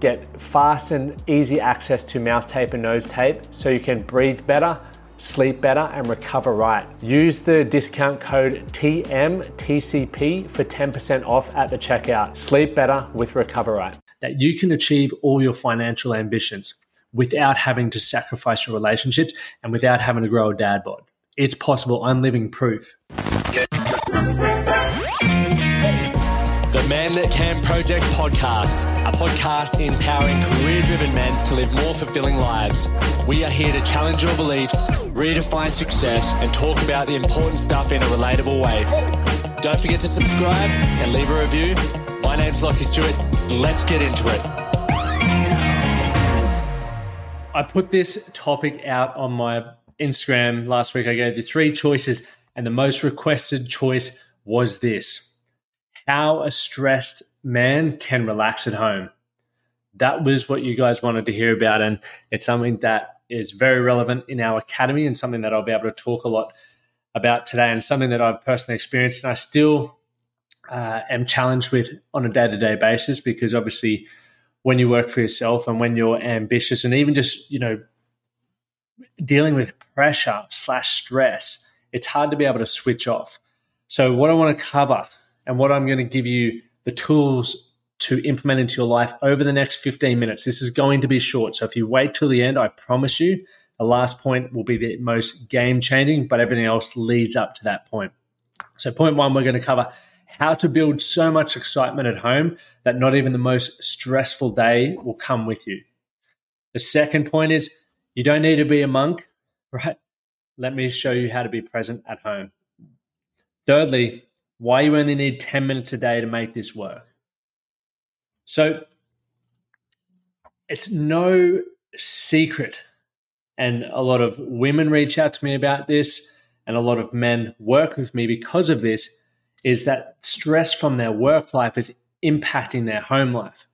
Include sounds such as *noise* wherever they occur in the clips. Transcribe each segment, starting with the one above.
get fast and easy access to mouth tape and nose tape so you can breathe better, sleep better, and recover right. Use the discount code TMTCP for 10% off at the checkout. Sleep better with Recover Right. That you can achieve all your financial ambitions without having to sacrifice your relationships and without having to grow a dad bod. It's possible. I'm living proof. Man That Can Project podcast, a podcast empowering career driven men to live more fulfilling lives. We are here to challenge your beliefs, redefine success, and talk about the important stuff in a relatable way. Don't forget to subscribe and leave a review. My name's Lockie Stuart. Let's get into it. I put this topic out on my Instagram last week. I gave you three choices, and the most requested choice was this how a stressed man can relax at home. That was what you guys wanted to hear about. And it's something that is very relevant in our academy and something that I'll be able to talk a lot about today and something that I've personally experienced. And I still uh, am challenged with on a day to day basis because obviously, when you work for yourself and when you're ambitious and even just, you know, dealing with pressure slash stress, it's hard to be able to switch off. So, what I want to cover and what I'm going to give you the tools to implement into your life over the next 15 minutes. This is going to be short. So if you wait till the end, I promise you, the last point will be the most game changing, but everything else leads up to that point. So, point one, we're going to cover how to build so much excitement at home that not even the most stressful day will come with you. The second point is you don't need to be a monk, *laughs* right? Let me show you how to be present at home. Thirdly, why you only need 10 minutes a day to make this work. So it's no secret. And a lot of women reach out to me about this, and a lot of men work with me because of this. Is that stress from their work life is impacting their home life?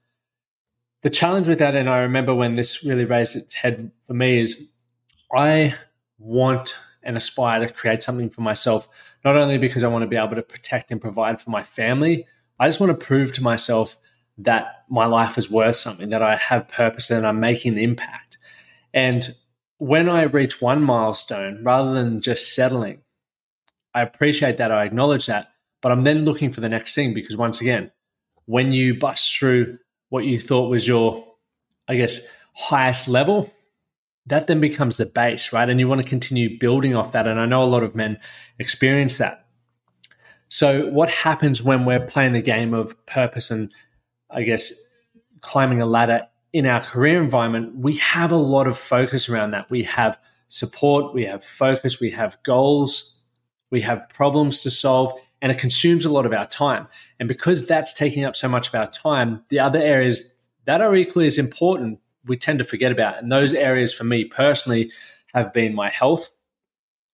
The challenge with that, and I remember when this really raised its head for me, is I want and aspire to create something for myself not only because I want to be able to protect and provide for my family, I just want to prove to myself that my life is worth something, that I have purpose and I'm making an impact. And when I reach one milestone, rather than just settling, I appreciate that, I acknowledge that, but I'm then looking for the next thing because once again, when you bust through what you thought was your, I guess, highest level, that then becomes the base, right? And you want to continue building off that. And I know a lot of men experience that. So, what happens when we're playing the game of purpose and, I guess, climbing a ladder in our career environment? We have a lot of focus around that. We have support, we have focus, we have goals, we have problems to solve, and it consumes a lot of our time. And because that's taking up so much of our time, the other areas that are equally as important we tend to forget about. And those areas for me personally have been my health.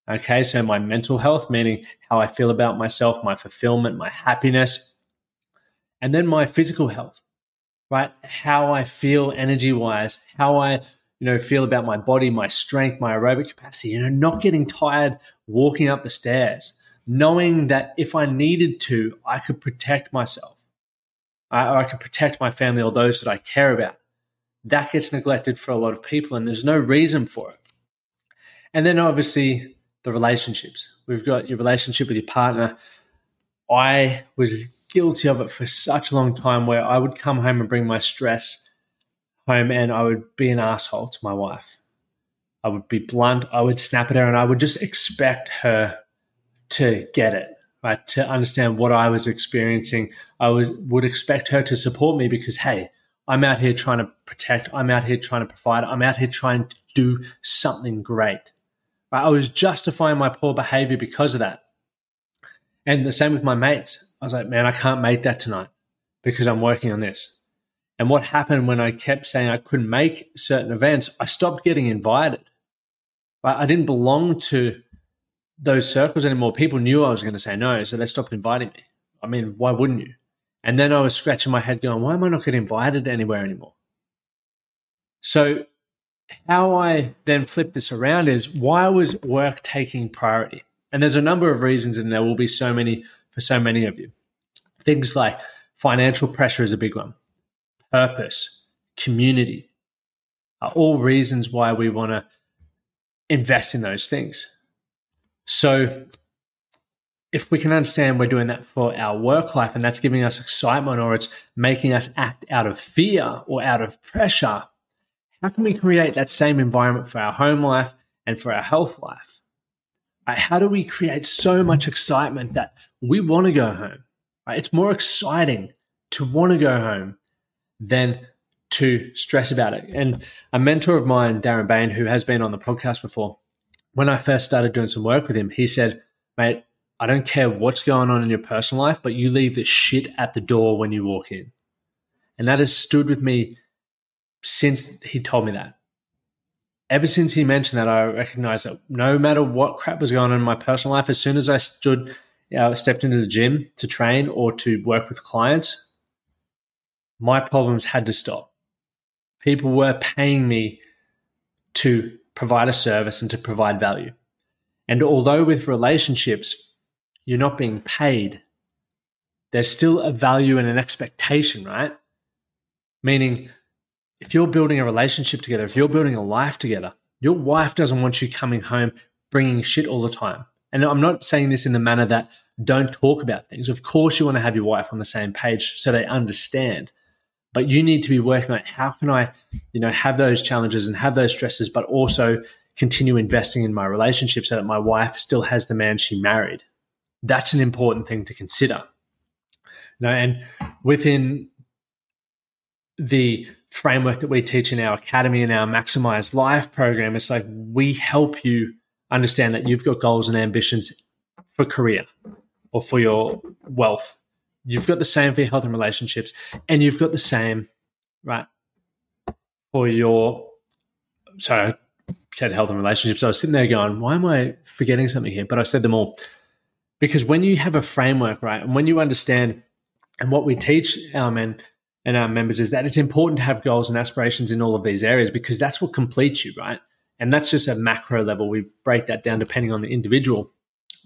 Okay, so my mental health, meaning how I feel about myself, my fulfillment, my happiness, and then my physical health, right? How I feel energy wise, how I, you know, feel about my body, my strength, my aerobic capacity, you know, not getting tired walking up the stairs, knowing that if I needed to, I could protect myself, uh, or I could protect my family or those that I care about that gets neglected for a lot of people and there's no reason for it. And then obviously the relationships. We've got your relationship with your partner. I was guilty of it for such a long time where I would come home and bring my stress home and I would be an asshole to my wife. I would be blunt, I would snap at her and I would just expect her to get it, right? To understand what I was experiencing. I was would expect her to support me because hey, I'm out here trying to protect. I'm out here trying to provide. I'm out here trying to do something great. Right? I was justifying my poor behavior because of that. And the same with my mates. I was like, man, I can't make that tonight because I'm working on this. And what happened when I kept saying I couldn't make certain events, I stopped getting invited. I didn't belong to those circles anymore. People knew I was going to say no, so they stopped inviting me. I mean, why wouldn't you? And then I was scratching my head going, why am I not getting invited anywhere anymore? So, how I then flip this around is why was work taking priority? And there's a number of reasons, and there will be so many for so many of you. Things like financial pressure is a big one, purpose, community are all reasons why we want to invest in those things. So, if we can understand we're doing that for our work life and that's giving us excitement or it's making us act out of fear or out of pressure, how can we create that same environment for our home life and for our health life? Right? How do we create so much excitement that we want to go home? Right? It's more exciting to want to go home than to stress about it. And a mentor of mine, Darren Bain, who has been on the podcast before, when I first started doing some work with him, he said, mate, I don't care what's going on in your personal life, but you leave the shit at the door when you walk in. And that has stood with me since he told me that. Ever since he mentioned that, I recognized that no matter what crap was going on in my personal life, as soon as I stood, uh, stepped into the gym to train or to work with clients, my problems had to stop. People were paying me to provide a service and to provide value. And although with relationships, you're not being paid, there's still a value and an expectation, right? Meaning, if you're building a relationship together, if you're building a life together, your wife doesn't want you coming home bringing shit all the time. And I'm not saying this in the manner that don't talk about things. Of course, you want to have your wife on the same page so they understand. But you need to be working on how can I, you know, have those challenges and have those stresses, but also continue investing in my relationship so that my wife still has the man she married that's an important thing to consider. Know, and within the framework that we teach in our academy and our maximize life program, it's like we help you understand that you've got goals and ambitions for career or for your wealth. You've got the same for your health and relationships, and you've got the same, right, for your sorry, I said health and relationships. I was sitting there going, why am I forgetting something here? But I said them all. Because when you have a framework, right, and when you understand, and what we teach our men and our members is that it's important to have goals and aspirations in all of these areas because that's what completes you, right? And that's just a macro level. We break that down depending on the individual.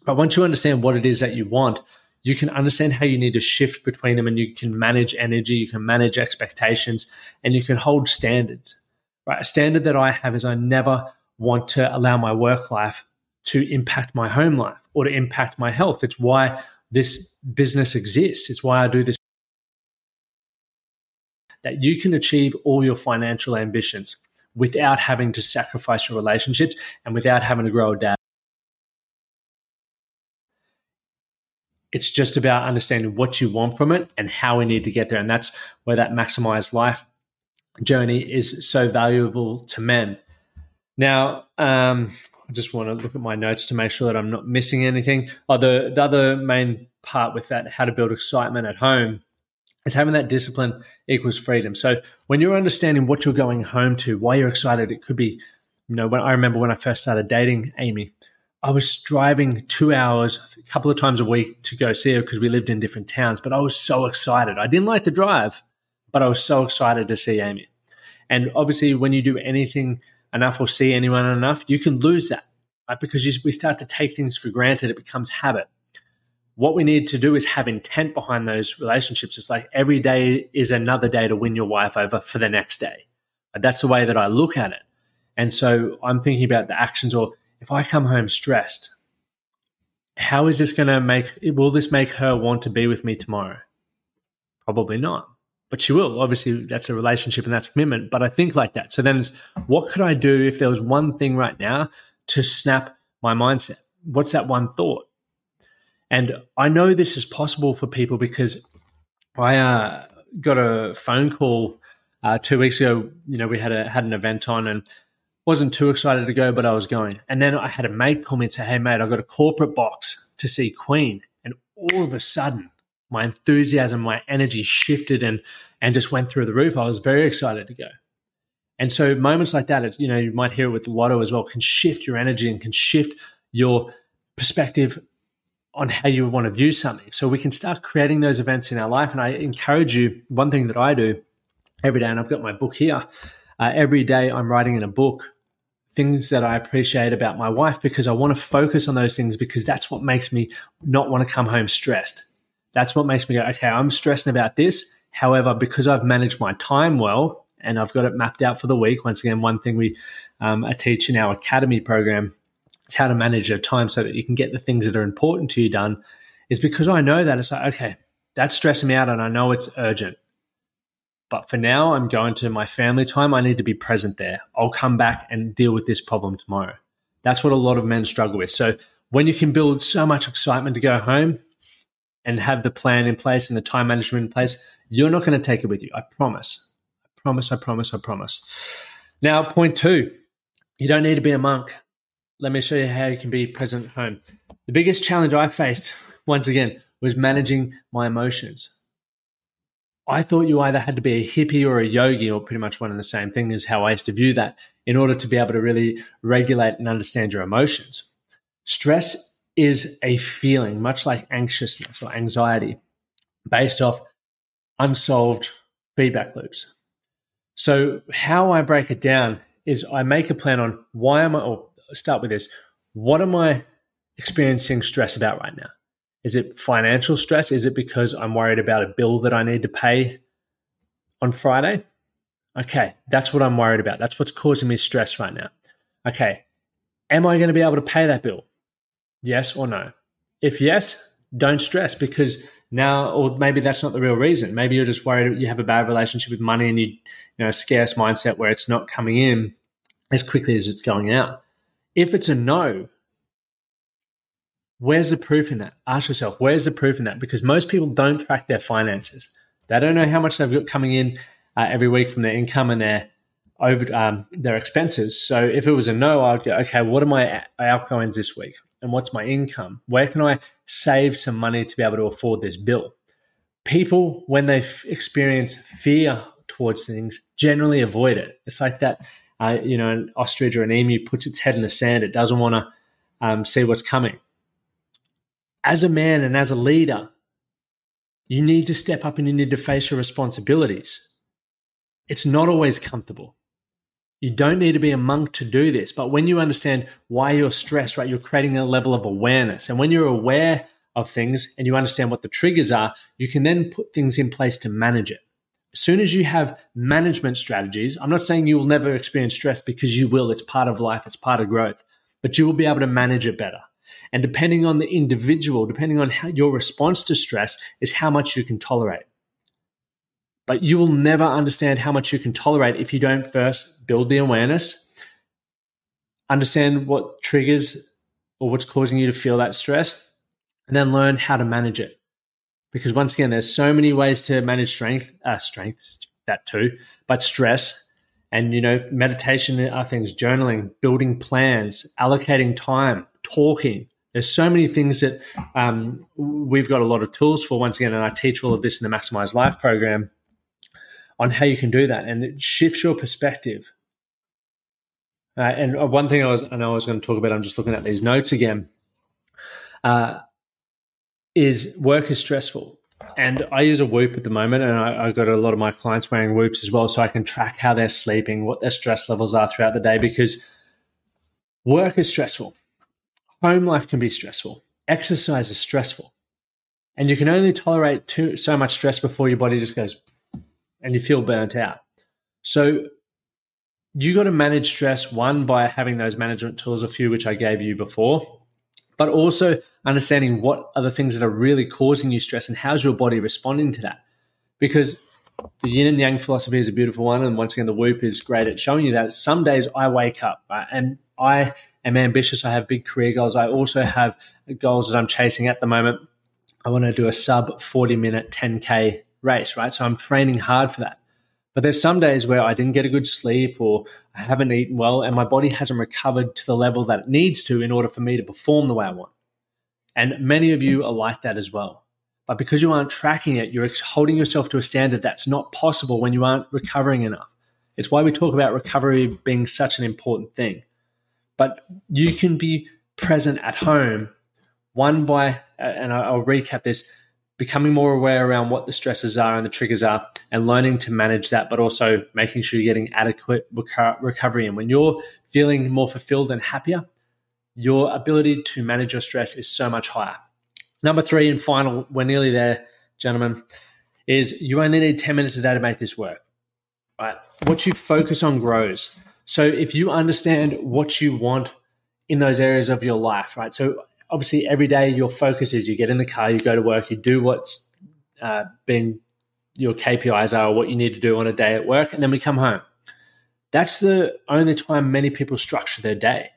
But once you understand what it is that you want, you can understand how you need to shift between them and you can manage energy, you can manage expectations, and you can hold standards. Right? A standard that I have is I never want to allow my work life to impact my home life or to impact my health. It's why this business exists. It's why I do this. That you can achieve all your financial ambitions without having to sacrifice your relationships and without having to grow a dad. It's just about understanding what you want from it and how we need to get there. And that's where that maximized life journey is so valuable to men. Now, um, I just want to look at my notes to make sure that I'm not missing anything. Oh, the, the other main part with that, how to build excitement at home, is having that discipline equals freedom. So when you're understanding what you're going home to, why you're excited, it could be, you know, when I remember when I first started dating Amy, I was driving two hours a couple of times a week to go see her because we lived in different towns, but I was so excited. I didn't like the drive, but I was so excited to see Amy. And obviously, when you do anything enough or see anyone enough, you can lose that, right? Because you, we start to take things for granted. It becomes habit. What we need to do is have intent behind those relationships. It's like every day is another day to win your wife over for the next day. That's the way that I look at it. And so I'm thinking about the actions or if I come home stressed, how is this going to make, will this make her want to be with me tomorrow? Probably not but she will. Obviously, that's a relationship and that's commitment. But I think like that. So then, it's, what could I do if there was one thing right now to snap my mindset? What's that one thought? And I know this is possible for people because I uh, got a phone call uh, two weeks ago. You know, we had a had an event on and wasn't too excited to go, but I was going. And then I had a mate call me and say, "Hey, mate, I got a corporate box to see Queen." And all of a sudden my enthusiasm, my energy shifted and and just went through the roof. I was very excited to go. And so moments like that, you know, you might hear it with lotto as well, can shift your energy and can shift your perspective on how you want to view something. So we can start creating those events in our life. And I encourage you, one thing that I do every day, and I've got my book here, uh, every day I'm writing in a book things that I appreciate about my wife because I want to focus on those things because that's what makes me not want to come home stressed. That's what makes me go, okay, I'm stressing about this. However, because I've managed my time well and I've got it mapped out for the week, once again, one thing we um, I teach in our academy program is how to manage your time so that you can get the things that are important to you done. Is because I know that it's like, okay, that's stressing me out and I know it's urgent. But for now, I'm going to my family time. I need to be present there. I'll come back and deal with this problem tomorrow. That's what a lot of men struggle with. So when you can build so much excitement to go home, and have the plan in place and the time management in place, you're not going to take it with you. I promise. I promise, I promise, I promise. Now, point two, you don't need to be a monk. Let me show you how you can be present at home. The biggest challenge I faced, *laughs* once again, was managing my emotions. I thought you either had to be a hippie or a yogi, or pretty much one and the same thing, is how I used to view that, in order to be able to really regulate and understand your emotions. Stress is a feeling, much like anxiousness or anxiety, based off unsolved feedback loops. So, how I break it down is I make a plan on why am I, or start with this what am I experiencing stress about right now? Is it financial stress? Is it because I'm worried about a bill that I need to pay on Friday? Okay, that's what I'm worried about. That's what's causing me stress right now. Okay, am I going to be able to pay that bill? Yes or no? If yes, don't stress because now, or maybe that's not the real reason. Maybe you're just worried you have a bad relationship with money and you, you know, a scarce mindset where it's not coming in as quickly as it's going out. If it's a no, where's the proof in that? Ask yourself, where's the proof in that? Because most people don't track their finances. They don't know how much they've got coming in uh, every week from their income and their over um, their expenses. So if it was a no, I'd go, okay, what are my outgoings this week? And what's my income? Where can I save some money to be able to afford this bill? People, when they f- experience fear towards things, generally avoid it. It's like that, uh, you know, an ostrich or an emu puts its head in the sand. It doesn't want to um, see what's coming. As a man and as a leader, you need to step up and you need to face your responsibilities. It's not always comfortable. You don't need to be a monk to do this. But when you understand why you're stressed, right, you're creating a level of awareness. And when you're aware of things and you understand what the triggers are, you can then put things in place to manage it. As soon as you have management strategies, I'm not saying you will never experience stress because you will. It's part of life, it's part of growth, but you will be able to manage it better. And depending on the individual, depending on how your response to stress, is how much you can tolerate. But you will never understand how much you can tolerate if you don't first build the awareness, understand what triggers or what's causing you to feel that stress, and then learn how to manage it. Because once again, there's so many ways to manage strength, uh, strength, that too, but stress. And, you know, meditation are things, journaling, building plans, allocating time, talking. There's so many things that um, we've got a lot of tools for, once again, and I teach all of this in the Maximize Life program on how you can do that, and it shifts your perspective. Uh, and uh, one thing I was, I know I was going to talk about, I'm just looking at these notes again. Uh, is work is stressful, and I use a Whoop at the moment, and I, I got a lot of my clients wearing Whoops as well, so I can track how they're sleeping, what their stress levels are throughout the day, because work is stressful, home life can be stressful, exercise is stressful, and you can only tolerate too, so much stress before your body just goes and you feel burnt out. So you got to manage stress one by having those management tools, a few which I gave you before, but also understanding what are the things that are really causing you stress and how's your body responding to that. Because the yin and yang philosophy is a beautiful one, and once again, the Whoop is great at showing you that. Some days I wake up right, and I am ambitious. I have big career goals. I also have goals that I'm chasing at the moment. I want to do a sub 40 minute 10K race, right? So I'm training hard for that. But there's some days where I didn't get a good sleep or I haven't eaten well and my body hasn't recovered to the level that it needs to in order for me to perform the way I want. And many of you are like that as well. But because you aren't tracking it, you're holding yourself to a standard that's not possible when you aren't recovering enough. It's why we talk about recovery being such an important thing. But you can be present at home, one by, and I'll recap this becoming more aware around what the stresses are and the triggers are and learning to manage that, but also making sure you're getting adequate recovery. And when you're feeling more fulfilled and happier, your ability to manage your stress is so much higher. Number three and final, we're nearly there, gentlemen, is you only need 10 minutes a day to make this work. Right? What you focus on grows. So if you understand what you want in those areas of your life, right? So obviously every day your focus is you get in the car, you go to work, you do what's uh, been your KPIs are, what you need to do on a day at work, and then we come home. That's the only time many people structure their day.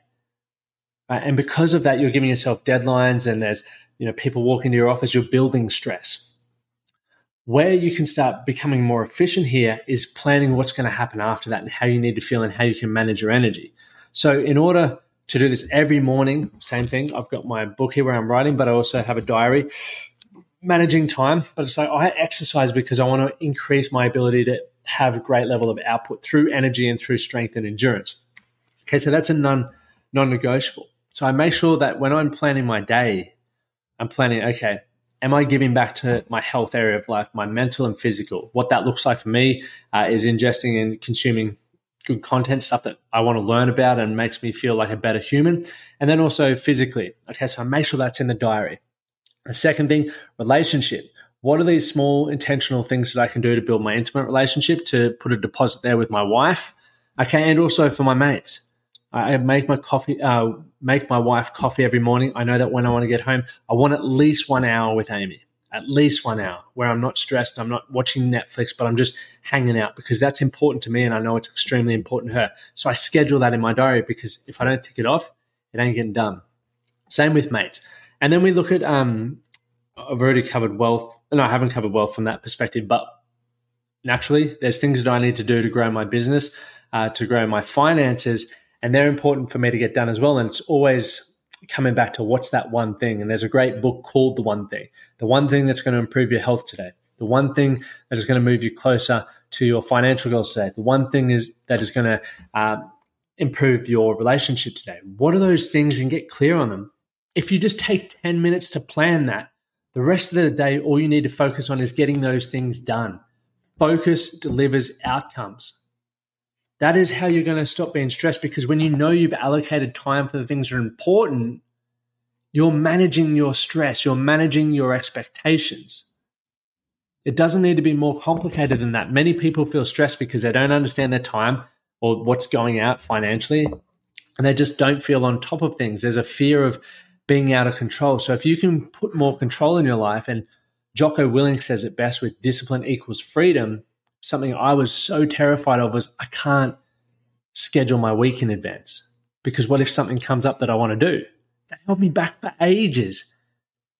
And because of that, you're giving yourself deadlines and there's you know people walking to your office, you're building stress. Where you can start becoming more efficient here is planning what's going to happen after that and how you need to feel and how you can manage your energy. So in order to do this every morning. Same thing. I've got my book here where I'm writing, but I also have a diary managing time. But it's like I exercise because I want to increase my ability to have a great level of output through energy and through strength and endurance. Okay, so that's a non non negotiable. So I make sure that when I'm planning my day, I'm planning, okay, am I giving back to my health area of life, my mental and physical? What that looks like for me uh, is ingesting and consuming good content, stuff that I want to learn about and makes me feel like a better human. And then also physically. Okay, so I make sure that's in the diary. The second thing, relationship. What are these small intentional things that I can do to build my intimate relationship, to put a deposit there with my wife? Okay, and also for my mates. I make my coffee, uh, make my wife coffee every morning. I know that when I want to get home, I want at least one hour with Amy at least one hour where I'm not stressed, I'm not watching Netflix, but I'm just hanging out because that's important to me and I know it's extremely important to her. So I schedule that in my diary because if I don't tick it off, it ain't getting done. Same with mates. And then we look at, um, I've already covered wealth. No, I haven't covered wealth from that perspective, but naturally, there's things that I need to do to grow my business, uh, to grow my finances, and they're important for me to get done as well. And it's always coming back to what's that one thing. And there's a great book called The One Thing, the one thing that's going to improve your health today, the one thing that is going to move you closer to your financial goals today, the one thing is that is going to uh, improve your relationship today. What are those things and get clear on them? If you just take 10 minutes to plan that, the rest of the day, all you need to focus on is getting those things done. Focus delivers outcomes. That is how you're going to stop being stressed because when you know you've allocated time for the things that are important, you're managing your stress, you're managing your expectations. It doesn't need to be more complicated than that. Many people feel stressed because they don't understand their time or what's going out financially, and they just don't feel on top of things. There's a fear of being out of control. So if you can put more control in your life, and Jocko Willink says it best with discipline equals freedom, something I was so terrified of was I can't schedule my week in advance because what if something comes up that I want to do? That held me back for ages.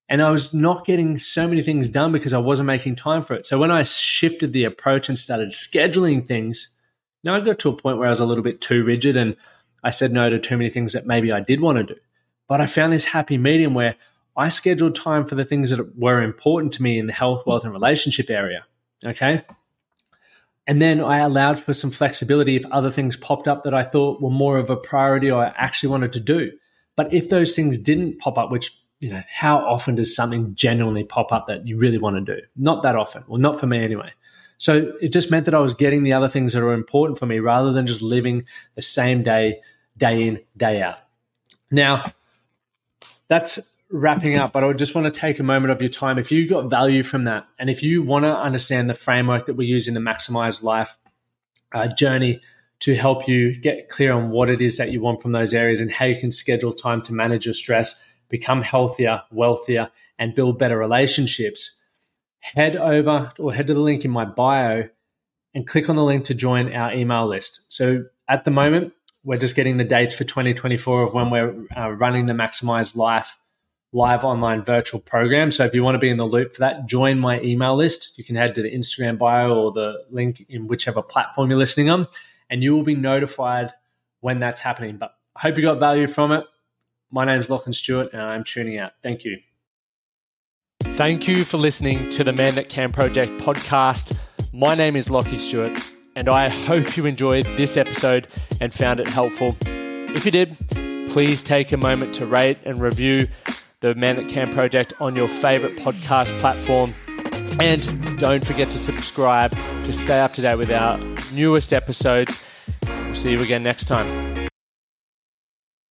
And I was not getting so many things done because I wasn't making time for it. So when I shifted the approach and started scheduling things, now I got to a point where I was a little bit too rigid and I said no to too many things that maybe I did want to do. But I found this happy medium where I scheduled time for the things that were important to me in the health, wealth, and relationship area. Okay. And then I allowed for some flexibility if other things popped up that I thought were more of a priority or I actually wanted to do. But if those things didn't pop up, which, you know, how often does something genuinely pop up that you really want to do? Not that often, well, not for me anyway. So it just meant that I was getting the other things that are important for me rather than just living the same day, day in, day out. Now, that's wrapping up, but I just want to take a moment of your time. If you got value from that, and if you want to understand the framework that we use in the Maximize Life uh, journey to help you get clear on what it is that you want from those areas and how you can schedule time to manage your stress, become healthier, wealthier, and build better relationships, head over or head to the link in my bio and click on the link to join our email list. So at the moment, we're just getting the dates for 2024 of when we're uh, running the Maximize Life live online virtual program. So if you want to be in the loop for that, join my email list. You can head to the Instagram bio or the link in whichever platform you're listening on, and you will be notified when that's happening. But I hope you got value from it. My name is Lachlan Stuart, and I'm tuning out. Thank you. Thank you for listening to the Man That Can Project podcast. My name is Lockie Stuart, and I hope you enjoyed this episode and found it helpful. If you did, please take a moment to rate and review the Man That Can Project on your favorite podcast platform. And don't forget to subscribe to stay up to date with our newest episodes. We'll see you again next time.